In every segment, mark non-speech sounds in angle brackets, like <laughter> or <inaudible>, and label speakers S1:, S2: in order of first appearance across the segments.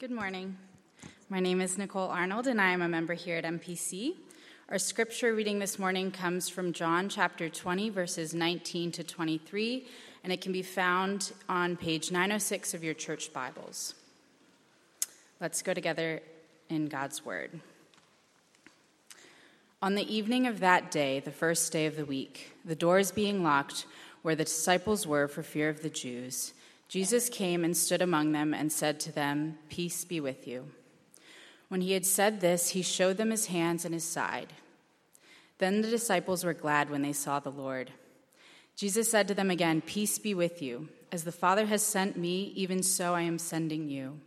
S1: Good morning. My name is Nicole Arnold, and I am a member here at MPC. Our scripture reading this morning comes from John chapter 20, verses 19 to 23, and it can be found on page 906 of your church Bibles. Let's go together in God's Word. On the evening of that day, the first day of the week, the doors being locked where the disciples were for fear of the Jews, Jesus came and stood among them and said to them, Peace be with you. When he had said this, he showed them his hands and his side. Then the disciples were glad when they saw the Lord. Jesus said to them again, Peace be with you. As the Father has sent me, even so I am sending you.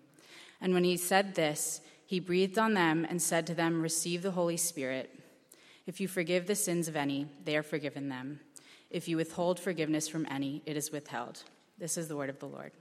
S1: And when he said this, he breathed on them and said to them, Receive the Holy Spirit. If you forgive the sins of any, they are forgiven them. If you withhold forgiveness from any, it is withheld. This is the word of the Lord.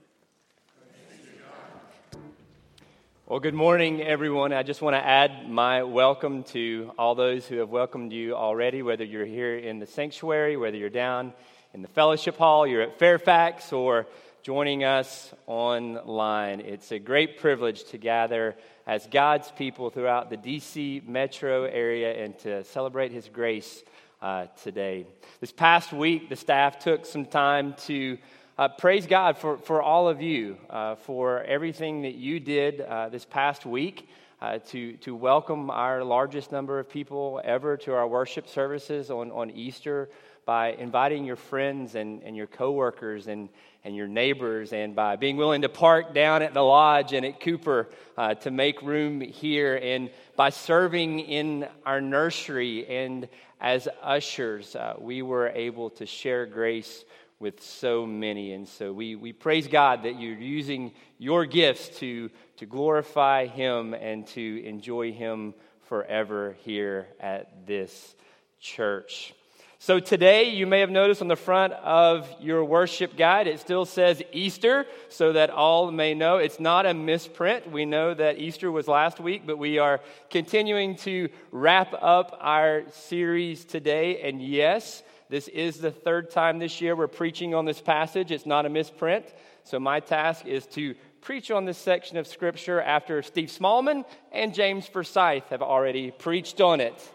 S2: Well, good morning, everyone. I just want to add my welcome to all those who have welcomed you already, whether you're here in the sanctuary, whether you're down in the fellowship hall, you're at Fairfax, or joining us online. It's a great privilege to gather as God's people throughout the DC metro area and to celebrate His grace uh, today. This past week, the staff took some time to uh, praise God for, for all of you, uh, for everything that you did uh, this past week uh, to, to welcome our largest number of people ever to our worship services on, on Easter by inviting your friends and, and your coworkers and, and your neighbors, and by being willing to park down at the lodge and at Cooper uh, to make room here, and by serving in our nursery and as ushers, uh, we were able to share grace with so many. And so we, we praise God that you're using your gifts to, to glorify Him and to enjoy Him forever here at this church. So today, you may have noticed on the front of your worship guide, it still says Easter, so that all may know it's not a misprint. We know that Easter was last week, but we are continuing to wrap up our series today. And yes, this is the third time this year we're preaching on this passage. It's not a misprint. So, my task is to preach on this section of Scripture after Steve Smallman and James Forsyth have already preached on it.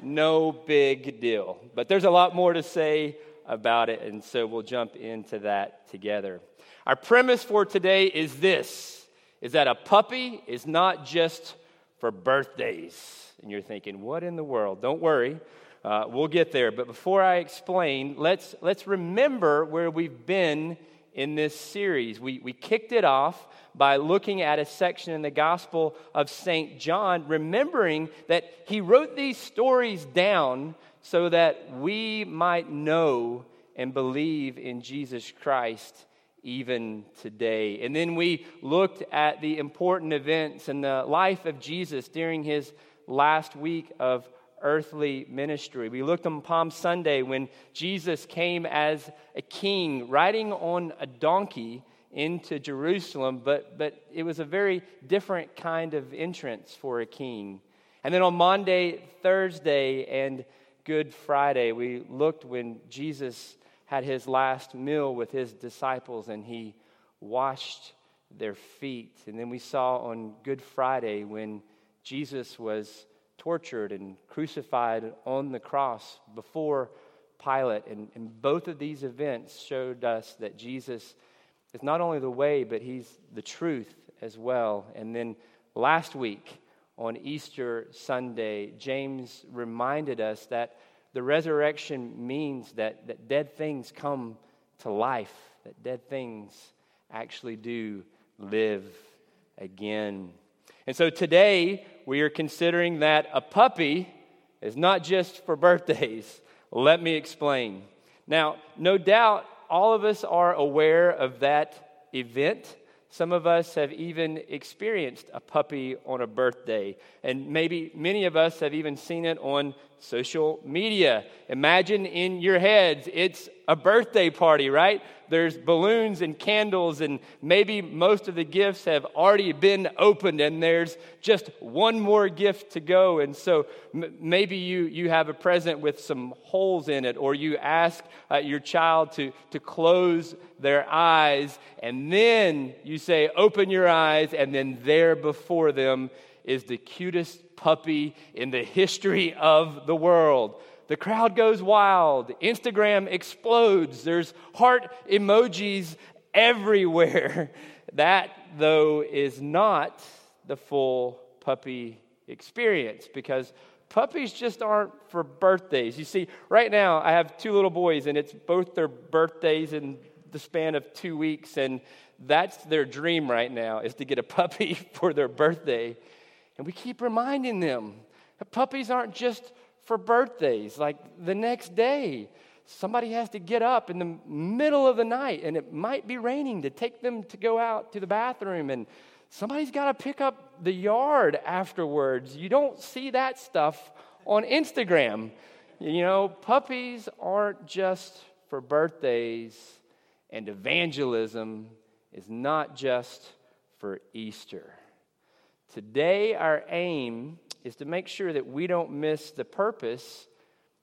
S2: No big deal. But there's a lot more to say about it, and so we'll jump into that together. Our premise for today is this is that a puppy is not just for birthdays. And you're thinking, what in the world? Don't worry. Uh, we'll get there. But before I explain, let's, let's remember where we've been in this series. We, we kicked it off by looking at a section in the Gospel of St. John, remembering that he wrote these stories down so that we might know and believe in Jesus Christ even today. And then we looked at the important events in the life of Jesus during his last week of earthly ministry. We looked on Palm Sunday when Jesus came as a king riding on a donkey into Jerusalem, but, but it was a very different kind of entrance for a king. And then on Monday, Thursday, and Good Friday, we looked when Jesus had his last meal with his disciples and he washed their feet. And then we saw on Good Friday when Jesus was tortured and crucified on the cross before Pilate. And, and both of these events showed us that Jesus is not only the way, but he's the truth as well. And then last week on Easter Sunday, James reminded us that the resurrection means that, that dead things come to life, that dead things actually do live again. And so today we are considering that a puppy is not just for birthdays. <laughs> Let me explain. Now, no doubt all of us are aware of that event. Some of us have even experienced a puppy on a birthday. And maybe many of us have even seen it on social media. Imagine in your heads, it's a birthday party, right? There's balloons and candles, and maybe most of the gifts have already been opened, and there's just one more gift to go. And so m- maybe you, you have a present with some holes in it, or you ask uh, your child to, to close their eyes, and then you say, Open your eyes, and then there before them is the cutest puppy in the history of the world. The crowd goes wild. Instagram explodes. There's heart emojis everywhere. <laughs> That, though, is not the full puppy experience because puppies just aren't for birthdays. You see, right now I have two little boys, and it's both their birthdays in the span of two weeks, and that's their dream right now is to get a puppy <laughs> for their birthday. And we keep reminding them that puppies aren't just for birthdays, like the next day. Somebody has to get up in the middle of the night and it might be raining to take them to go out to the bathroom and somebody's got to pick up the yard afterwards. You don't see that stuff on Instagram. You know, puppies aren't just for birthdays, and evangelism is not just for Easter. Today, our aim is to make sure that we don't miss the purpose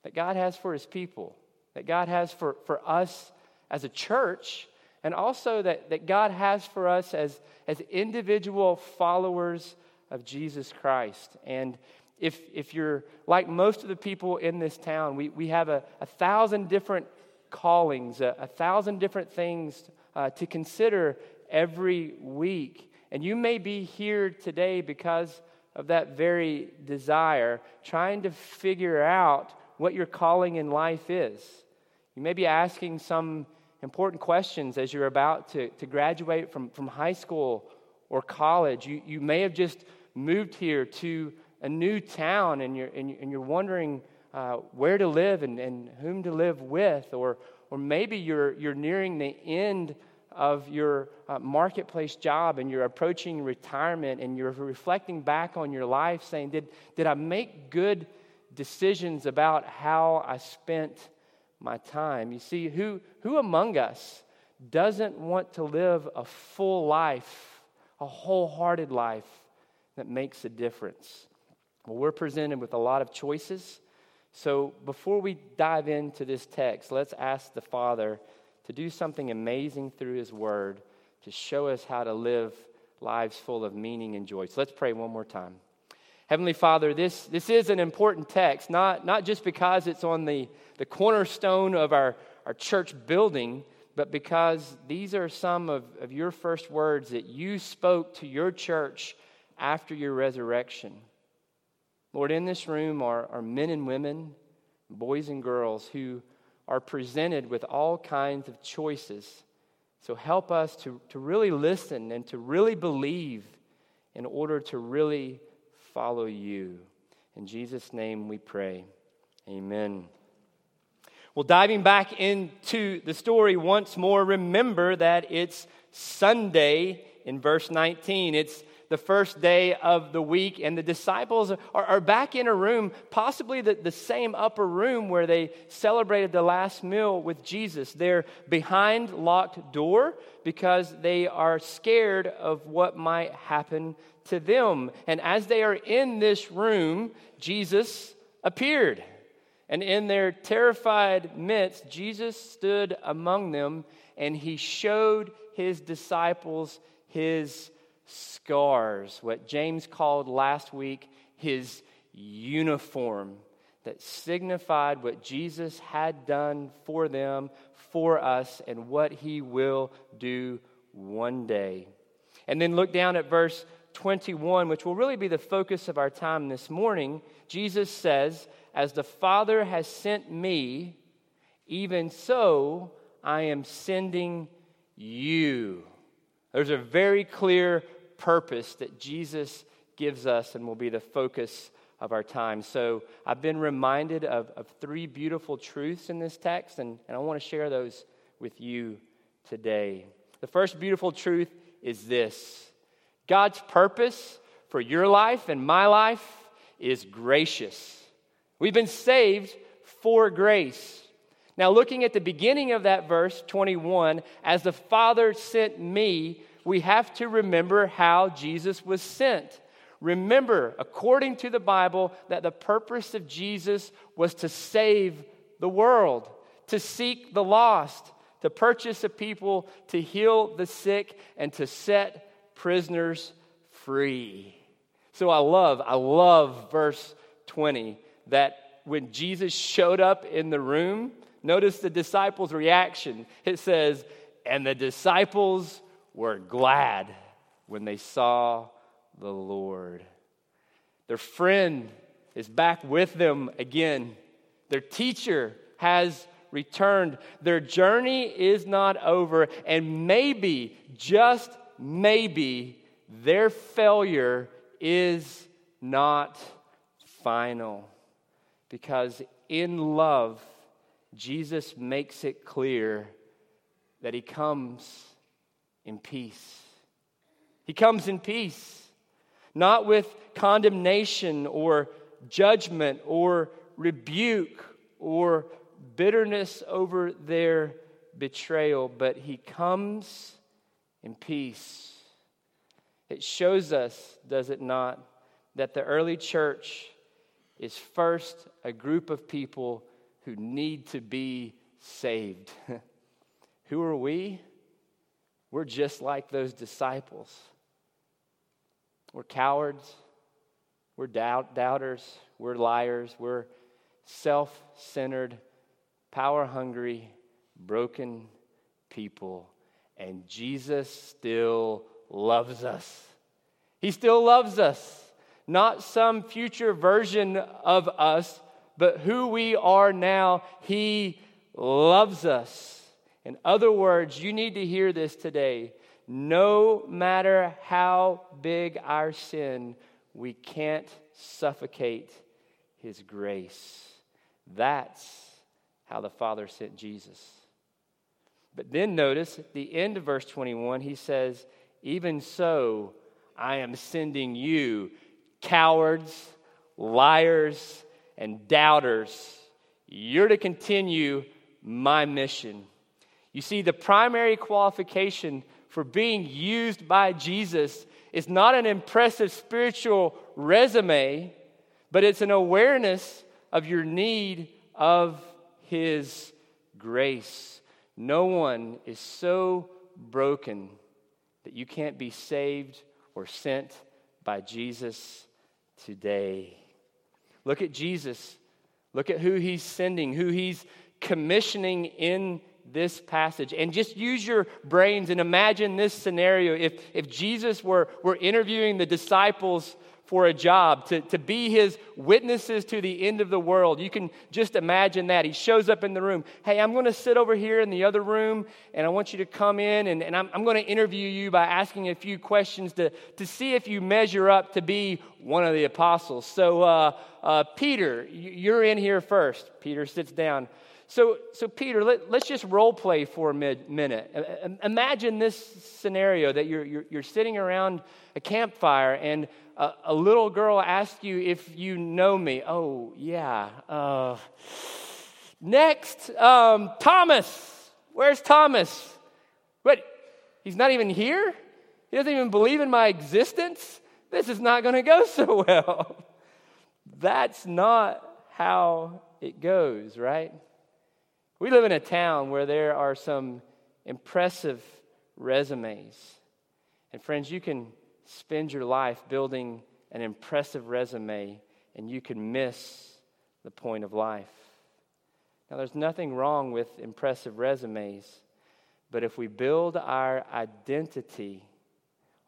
S2: that God has for his people, that God has for, for us as a church, and also that, that God has for us as, as individual followers of Jesus Christ. And if, if you're like most of the people in this town, we, we have a, a thousand different callings, a, a thousand different things uh, to consider every week. And you may be here today because of that very desire, trying to figure out what your calling in life is. You may be asking some important questions as you're about to, to graduate from, from high school or college. You, you may have just moved here to a new town and you're, and, you're wondering uh, where to live and, and whom to live with, or, or maybe you're, you're nearing the end of your uh, marketplace job and you're approaching retirement and you're reflecting back on your life saying, Did, did I make good decisions about how I spent my time? You see, who, who among us doesn't want to live a full life, a wholehearted life that makes a difference? Well, we're presented with a lot of choices. So before we dive into this text, let's ask the Father to do something amazing through His Word to show us how to live lives full of meaning and joy. So let's pray one more time. Heavenly Father, this, this is an important text, not, not just because it's on the, the cornerstone of our, our church building, but because these are some of, of your first words that you spoke to your church after your resurrection. Lord, in this room are, are men and women, boys and girls who are presented with all kinds of choices. So help us to, to really listen and to really believe in order to really follow you. In Jesus' name we pray. Amen. Well, diving back into the story once more, remember that it's Sunday in verse 19. It's the first day of the week, and the disciples are, are back in a room, possibly the, the same upper room where they celebrated the last meal with Jesus. They're behind locked door because they are scared of what might happen to them. And as they are in this room, Jesus appeared. And in their terrified midst, Jesus stood among them and he showed his disciples his scars, what James called last week his uniform that signified what Jesus had done for them, for us, and what he will do one day. And then look down at verse 21, which will really be the focus of our time this morning. Jesus says, As the Father has sent me, even so I am sending you. There's a very clear purpose that Jesus gives us and will be the focus of our time. So I've been reminded of, of three beautiful truths in this text, and, and I want to share those with you today. The first beautiful truth is this God's purpose for your life and my life is gracious. We've been saved for grace. Now, looking at the beginning of that verse, 21, as the Father sent me, we have to remember how Jesus was sent. Remember, according to the Bible, that the purpose of Jesus was to save the world, to seek the lost, to purchase a people, to heal the sick, and to set prisoners free. So I love, I love verse 20 that when Jesus showed up in the room, notice the disciples' reaction. It says, And the disciples were glad when they saw the Lord. Their friend is back with them again. Their teacher has returned. Their journey is not over, and maybe, just maybe, their failure is not final. Because in love, Jesus makes it clear that he comes in peace. He comes in peace, not with condemnation or judgment or rebuke or bitterness over their betrayal, but he comes in peace. It shows us, does it not, that the early church is first a group of people who need to be saved. <laughs> who are we? We're just like those disciples. We're cowards. We're doubt, doubters. We're liars. We're self centered, power hungry, broken people. And Jesus still loves us. He still loves us not some future version of us, but who we are now. He loves us. In other words, you need to hear this today. No matter how big our sin, we can't suffocate His grace. That's how the Father sent Jesus. But then notice at the end of verse 21, he says, Even so, I am sending you cowards, liars, and doubters, you're to continue my mission. You see, the primary qualification for being used by Jesus is not an impressive spiritual resume, but it's an awareness of your need of His grace. No one is so broken that you can't be saved or sent by Jesus today. Look at Jesus. Look at who he's sending, who he's commissioning in this passage. And just use your brains and imagine this scenario. If, if Jesus were, were interviewing the disciples for a job, to, to be his witnesses to the end of the world. You can just imagine that. He shows up in the room. Hey, I'm going to sit over here in the other room, and I want you to come in, and, and I'm, I'm going to interview you by asking a few questions to, to see if you measure up to be one of the apostles. So, uh, uh, Peter, you're in here first. Peter sits down. So, so Peter, let, us just role play for a mid, minute. Imagine this scenario that you're, you're, you're sitting around a campfire and a, a, little girl asks you if you know me. Oh, yeah. Uh, next, um, Thomas. Where's Thomas? What? He's not even here? He doesn't even believe in my existence? This is not going to go <laughs> so well. That's not how it goes, right? We live in a town where there are some impressive resumes. And friends, you can spend your life building an impressive resume and you can miss the point of life. Now, there's nothing wrong with impressive resumes, but if we build our identity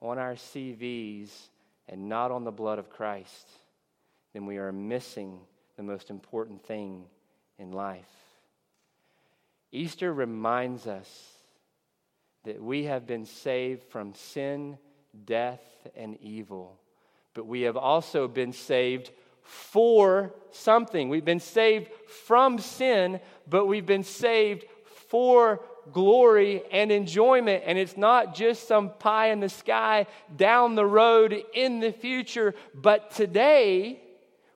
S2: on our CVs and not on the blood of Christ, then we are missing the most important thing in life. Easter reminds us that we have been saved from sin death, and evil. But we have also been saved for something. We've been saved from sin, but we've been saved for glory and enjoyment. And it's not just some pie in the sky down the road in the future, but today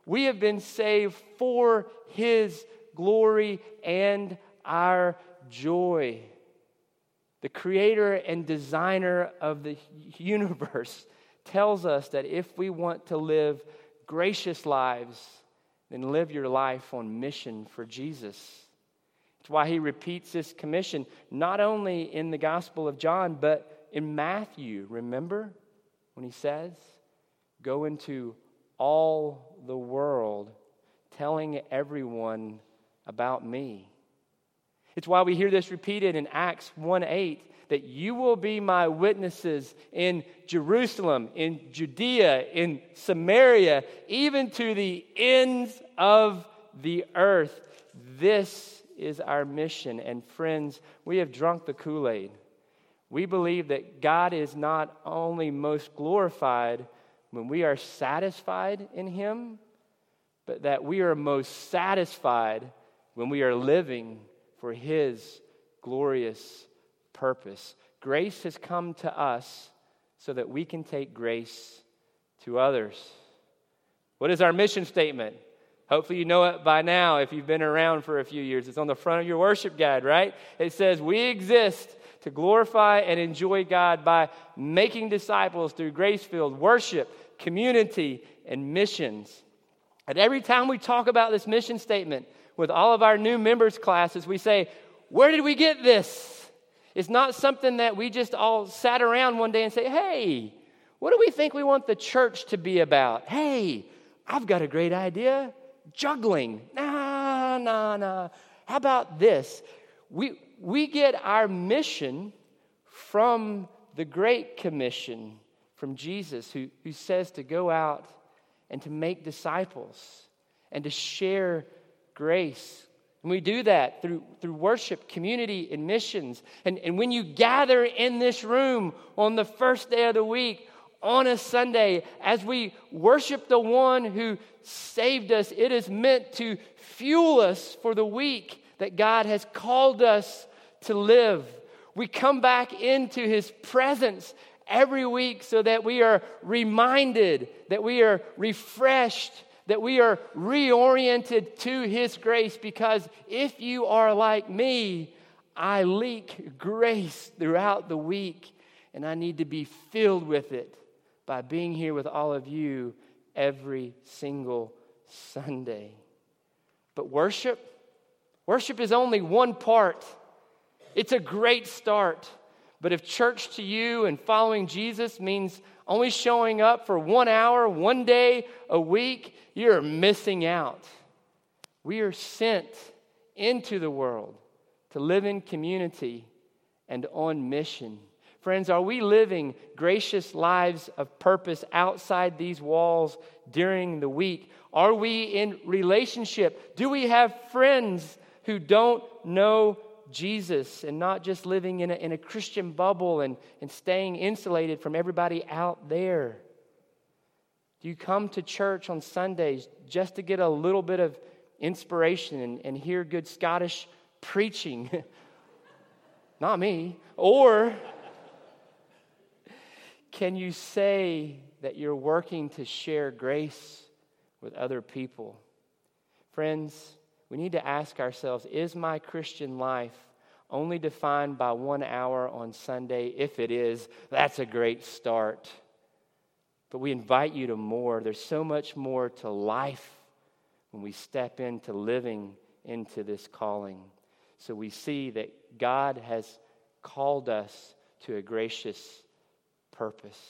S2: We have been saved for His glory and our joy. The creator and designer of the <laughs> universe tells us that if we want to live gracious lives, then live your life on mission for Jesus. It's why he repeats this commission not only in the Gospel of John, but in Matthew. Remember when he says, Go into all the world telling everyone about me. It's why we hear this repeated in Acts 1 8 that you will be my witnesses in Jerusalem, in Judea, in Samaria, even to the ends of the earth. This is our mission. And friends, we have drunk the Kool Aid. We believe that God is not only most glorified when we are satisfied in Him, but that we are most satisfied when we are living for His glorious purpose. Grace has come to us so that we can take grace to others. What is our mission statement? Hopefully, you know it by now if you've been around for a few years. It's on the front of your worship guide, right? It says, We exist to glorify and enjoy God by making disciples through grace filled worship, community, and missions. And every time we talk about this mission statement with all of our new members' classes, we say, Where did we get this? It's not something that we just all sat around one day and say, Hey, what do we think we want the church to be about? Hey, I've got a great idea juggling. Nah, nah, nah. How about this? We, we get our mission from the Great Commission from Jesus, who, who says to go out and to make disciples and to share grace. And we do that through, through worship, community, and missions. And, and when you gather in this room on the first day of the week, on a Sunday, as we worship the one who saved us, it is meant to fuel us for the week that God has called us to live. We come back into his presence every week so that we are reminded, that we are refreshed, that we are reoriented to his grace. Because if you are like me, I leak grace throughout the week and I need to be filled with it by being here with all of you every single Sunday. But worship, worship is only one part. It's a great start. But if church to you and following Jesus means only showing up for one hour, one day a week, you're missing out. We are sent into the world to live in community and on mission. Friends, are we living gracious lives of purpose outside these walls during the week? Are we in relationship? Do we have friends who don't know Jesus and not just living in a, in a Christian bubble and, and staying insulated from everybody out there? Do you come to church on Sundays just to get a little bit of inspiration and, and hear good Scottish preaching? <laughs> not me. Or can you say that you're working to share grace with other people? Friends, we need to ask ourselves is my Christian life only defined by one hour on Sunday? If it is, that's a great start. But we invite you to more. There's so much more to life when we step into living into this calling. So we see that God has called us to a gracious purpose.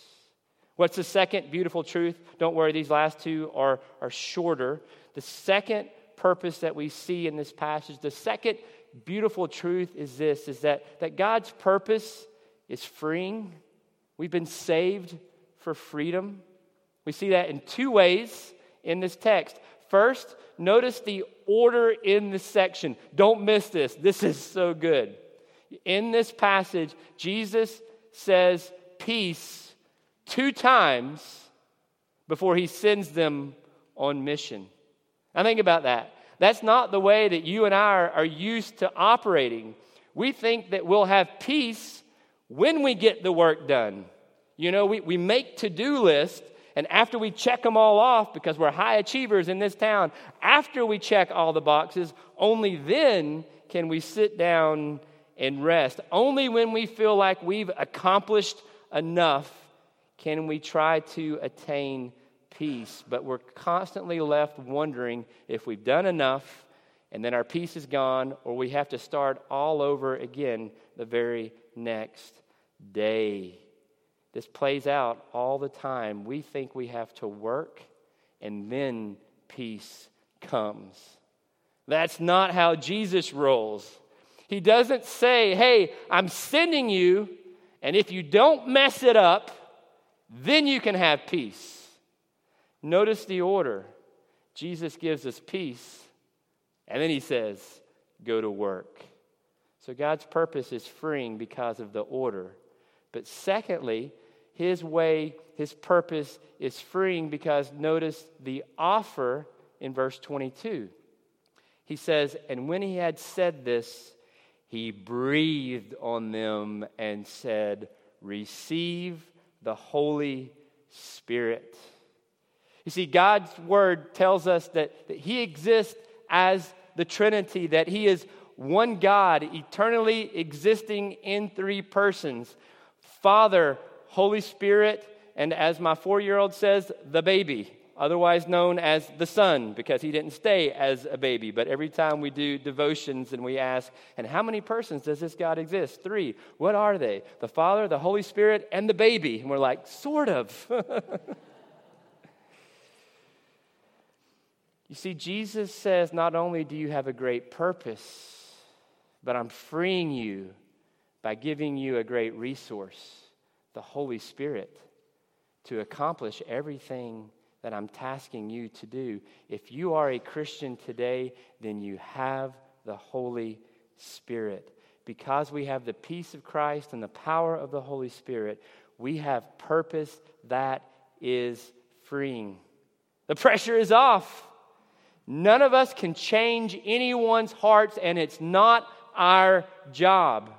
S2: What's the second beautiful truth? Don't worry, these last two are, are shorter. The second purpose that we see in this passage, the second beautiful truth is this is that, that God's purpose is freeing. We've been saved for freedom. We see that in two ways in this text. First, notice the order in this section. Don't miss this. This is so good. In this passage, Jesus says, peace two times before he sends them on mission. Now, think about that. That's not the way that you and I are, used to operating. We think that we'll have peace when we get the work done. You know, we, we make to do lists, And after we check them all off, because we're high achievers in this town, after we check all the boxes, only then can we sit down and rest. Only when we feel like we've accomplished enough can we try to attain peace. But we're constantly left wondering if we've done enough and then our peace is gone, or we have to start all over again the very next day. This plays out all the time. We think we have to work and then peace comes. That's not how Jesus rolls. He doesn't say, Hey, I'm sending you, and if you don't mess it up, then you can have peace. Notice the order. Jesus gives us peace, and then he says, Go to work. So God's purpose is freeing because of the order. But secondly, his way, his purpose is freeing because notice the offer in verse 22. He says, And when he had said this, he breathed on them and said, Receive the Holy Spirit. You see, God's word tells us that, that he exists as the Trinity, that he is one God, eternally existing in three persons Father, Holy Spirit, and as my four year old says, the baby, otherwise known as the Son, because he didn't stay as a baby. But every time we do devotions and we ask, and how many persons does this God exist? Three. What are they? The Father, the Holy Spirit, and the baby. And we're like, sort of. <laughs> you see, Jesus says, not only do you have a great purpose, but I'm freeing you by giving you a great resource the Holy Spirit to accomplish everything that I'm tasking you to do. If you are a Christian today, then you have the Holy Spirit. Because we have the peace of Christ and the power of the Holy Spirit, we have purpose that is freeing. The pressure is off. None of us can change anyone's hearts, and it's not our job.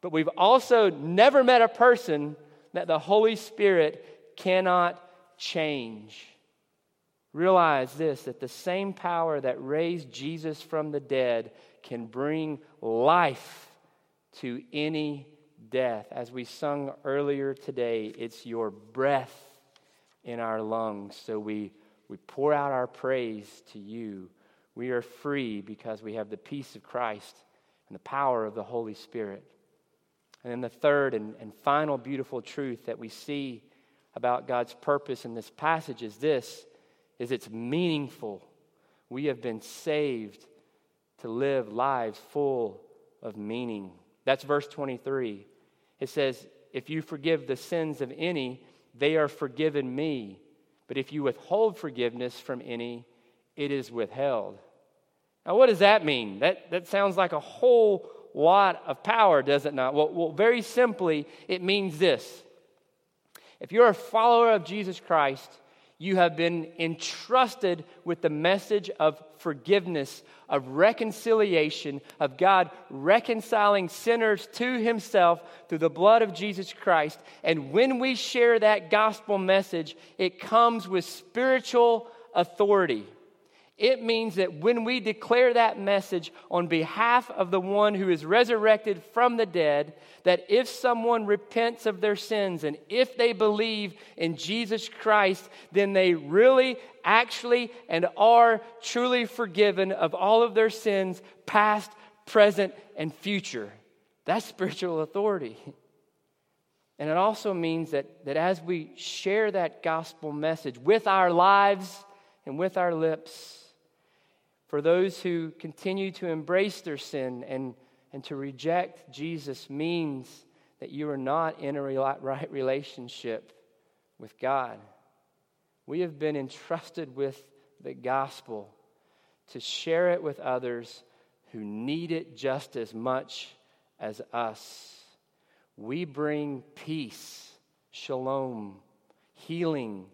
S2: But we've also never met a person that the Holy Spirit cannot change. Realize this that the same power that raised Jesus from the dead can bring life to any death. As we sung earlier today, it's your breath in our lungs. So we, we pour out our praise to you. We are free because we have the peace of Christ and the power of the Holy Spirit. And then the third and, and final beautiful truth that we see about God's purpose in this passage is this is it's meaningful. We have been saved to live lives full of meaning. That's verse 23. It says, If you forgive the sins of any, they are forgiven me. But if you withhold forgiveness from any, it is withheld. Now, what does that mean? That, that sounds like a whole lot of power, does it not? Well, well, very simply, it means this. If you're a follower of Jesus Christ, you have been entrusted with the message of forgiveness, of reconciliation, of God reconciling sinners to himself through the blood of Jesus Christ. And when we share that gospel message, it comes with spiritual authority. It means that when we declare that message on behalf of the one who is resurrected from the dead, that if someone repents of their sins and if they believe in Jesus Christ, then they really, actually, and are truly forgiven of all of their sins, past, present, and future. That's spiritual authority. And it also means that, that as we share that gospel message with our lives and with our lips, for those who continue to embrace their sin and, and to reject Jesus means that you are not in a <laughs> right relationship with God. We have been entrusted with the gospel to share it with others who need it just as much as us. We bring peace, shalom, healing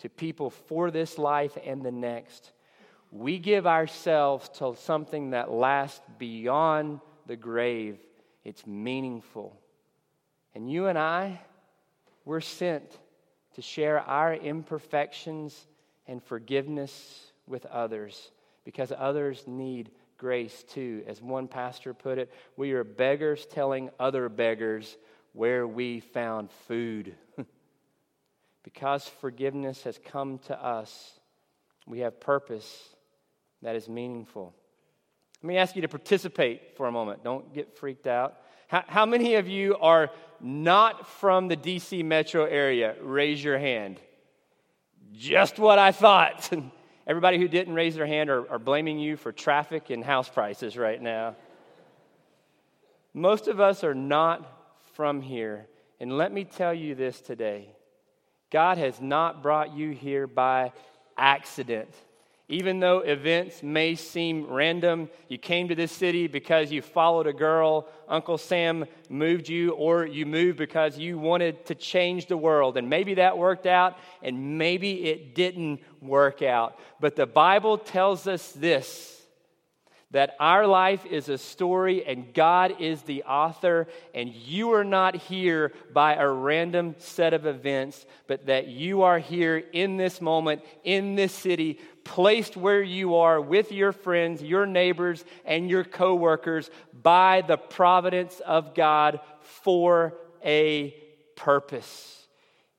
S2: to people for this life and the next we give ourselves to something that lasts beyond the grave. It's meaningful. And you and I, we're sent to share our imperfections and forgiveness with others because others need grace too. As one pastor put it, we are beggars telling other beggars where we found food. <laughs> because forgiveness has come to us, we have purpose that is meaningful. Let me ask you to participate for a moment. Don't get freaked out. How, how many of you are not from the DC metro area? Raise your hand. Just what I thought. <laughs> Everybody who didn't raise their hand are, are blaming you for traffic and house prices right now. Most of us are not from here. And let me tell you this today God has not brought you here by accident. Even though events may seem random, you came to this city because you followed a girl, Uncle Sam moved you, or you moved because you wanted to change the world. And maybe that worked out, and maybe it didn't work out. But the Bible tells us this that our life is a story and God is the author, and you are not here by a random set of events, but that you are here in this moment, in this city, placed where you are with your friends, your neighbors, and your coworkers by the providence of God for a purpose.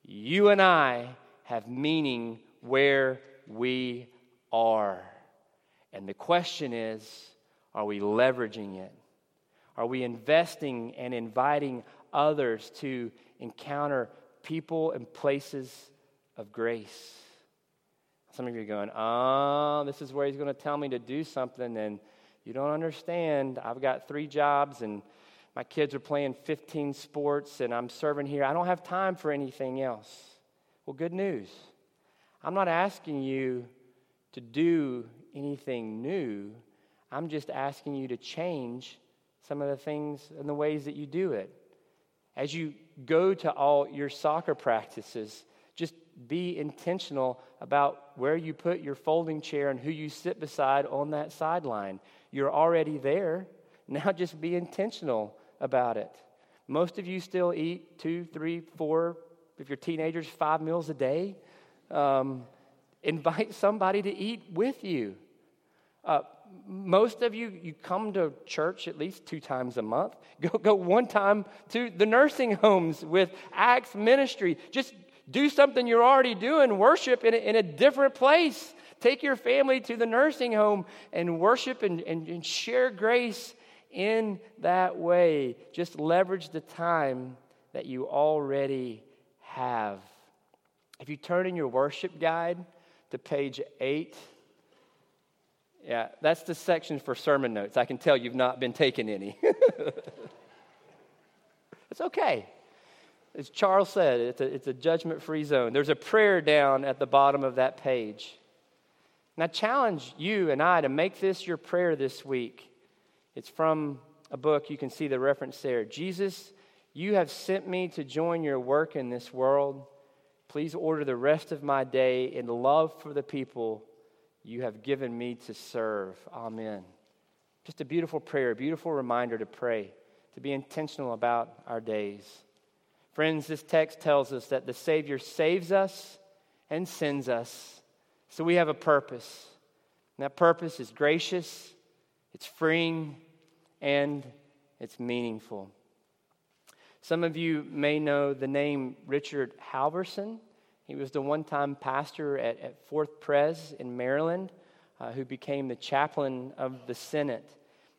S2: You and I have meaning where we are. And the question is are we leveraging it? Are we investing and inviting others to encounter people and places of grace? Some of you are going, oh, this is where he's going to tell me to do something, and you don't understand. I've got three jobs, and my kids are playing 15 sports, and I'm serving here. I don't have time for anything else. Well, good news. I'm not asking you to do anything new. I'm just asking you to change some of the things and the ways that you do it. As you go to all your soccer practices, just be intentional about where you put your folding chair and who you sit beside on that sideline. You're already there. Now <laughs> just be intentional about it. Most of you still eat two, three, four, if you're teenagers, five meals a day. Um, invite somebody to eat with you. Uh, most of you, you come to church at least two times a month. <laughs> Go, go one time to the nursing homes with Acts Ministry. Just do something you're already doing. Worship in a, in a different place. Take your family to the nursing home and worship and, and, and share grace in that way. Just leverage the time that you already have. If you turn in your worship guide to page eight, yeah, that's the section for sermon notes. I can tell you've not been taking any. <laughs> it's okay. As Charles said, it's a, it's a judgment free zone. There's a prayer down at the bottom of that page. And I challenge you and I to make this your prayer this week. It's from a book. You can see the reference there. Jesus, you have sent me to join your work in this world. Please order the rest of my day in love for the people you have given me to serve. Amen. Just a beautiful prayer, a beautiful reminder to pray, to be intentional about our days. Friends, this text tells us that the Savior saves us and sends us. So we have a purpose. And that purpose is gracious, it's freeing, and it's meaningful. Some of you may know the name Richard Halverson. He was the one time pastor at, at Fourth Pres in Maryland uh, who became the chaplain of the Senate.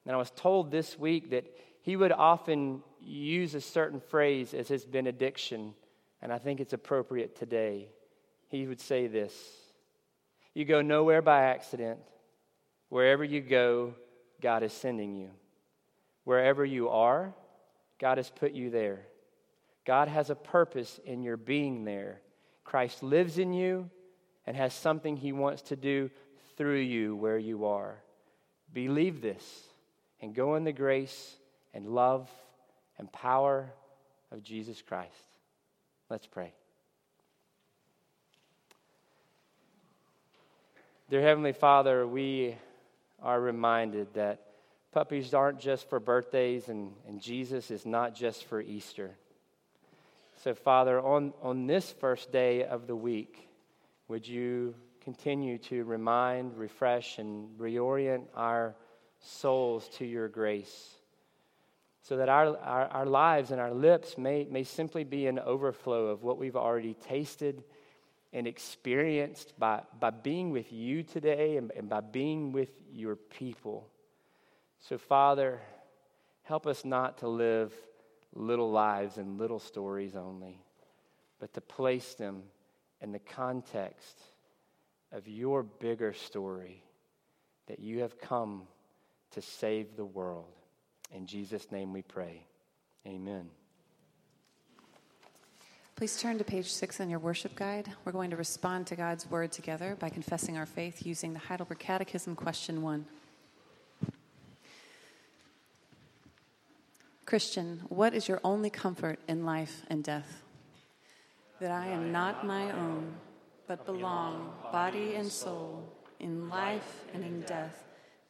S2: And I was told this week that he would often use a certain phrase as his benediction, and I think it's appropriate today. He would say this You go nowhere by accident. Wherever you go, God is sending you. Wherever you are, God has put you there. God has a purpose in your being there. Christ lives in you and has something he wants to do through you where you are. Believe this and go in the grace and love and power of Jesus Christ. Let's pray. Dear Heavenly Father, we are reminded that puppies aren't just for birthdays and, and Jesus is not just for Easter. So, Father, on, on this first day of the week, would you continue to remind, refresh, and reorient our souls to your grace so that our, our, our, lives and our lips may, may simply be an overflow of what we've already tasted and experienced by, by being with you today and, and by being with your people. So, Father, help us not to live little lives and little stories only, but to place them in the context of your bigger story that you have come to save the world. In Jesus' name we pray. Amen.
S3: Please turn to page six in your worship guide. We're going to respond to God's word together by confessing our faith using the Heidelberg Catechism, question one. Christian, what is your only comfort in life and death? That I am not my own, but belong, body and soul, in life and in death,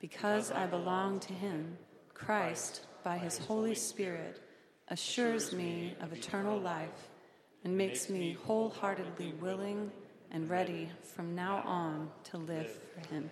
S3: Because I belong to him, Christ, by his Holy Spirit, assures me of eternal life and makes me wholeheartedly willing and ready from now on to live for him.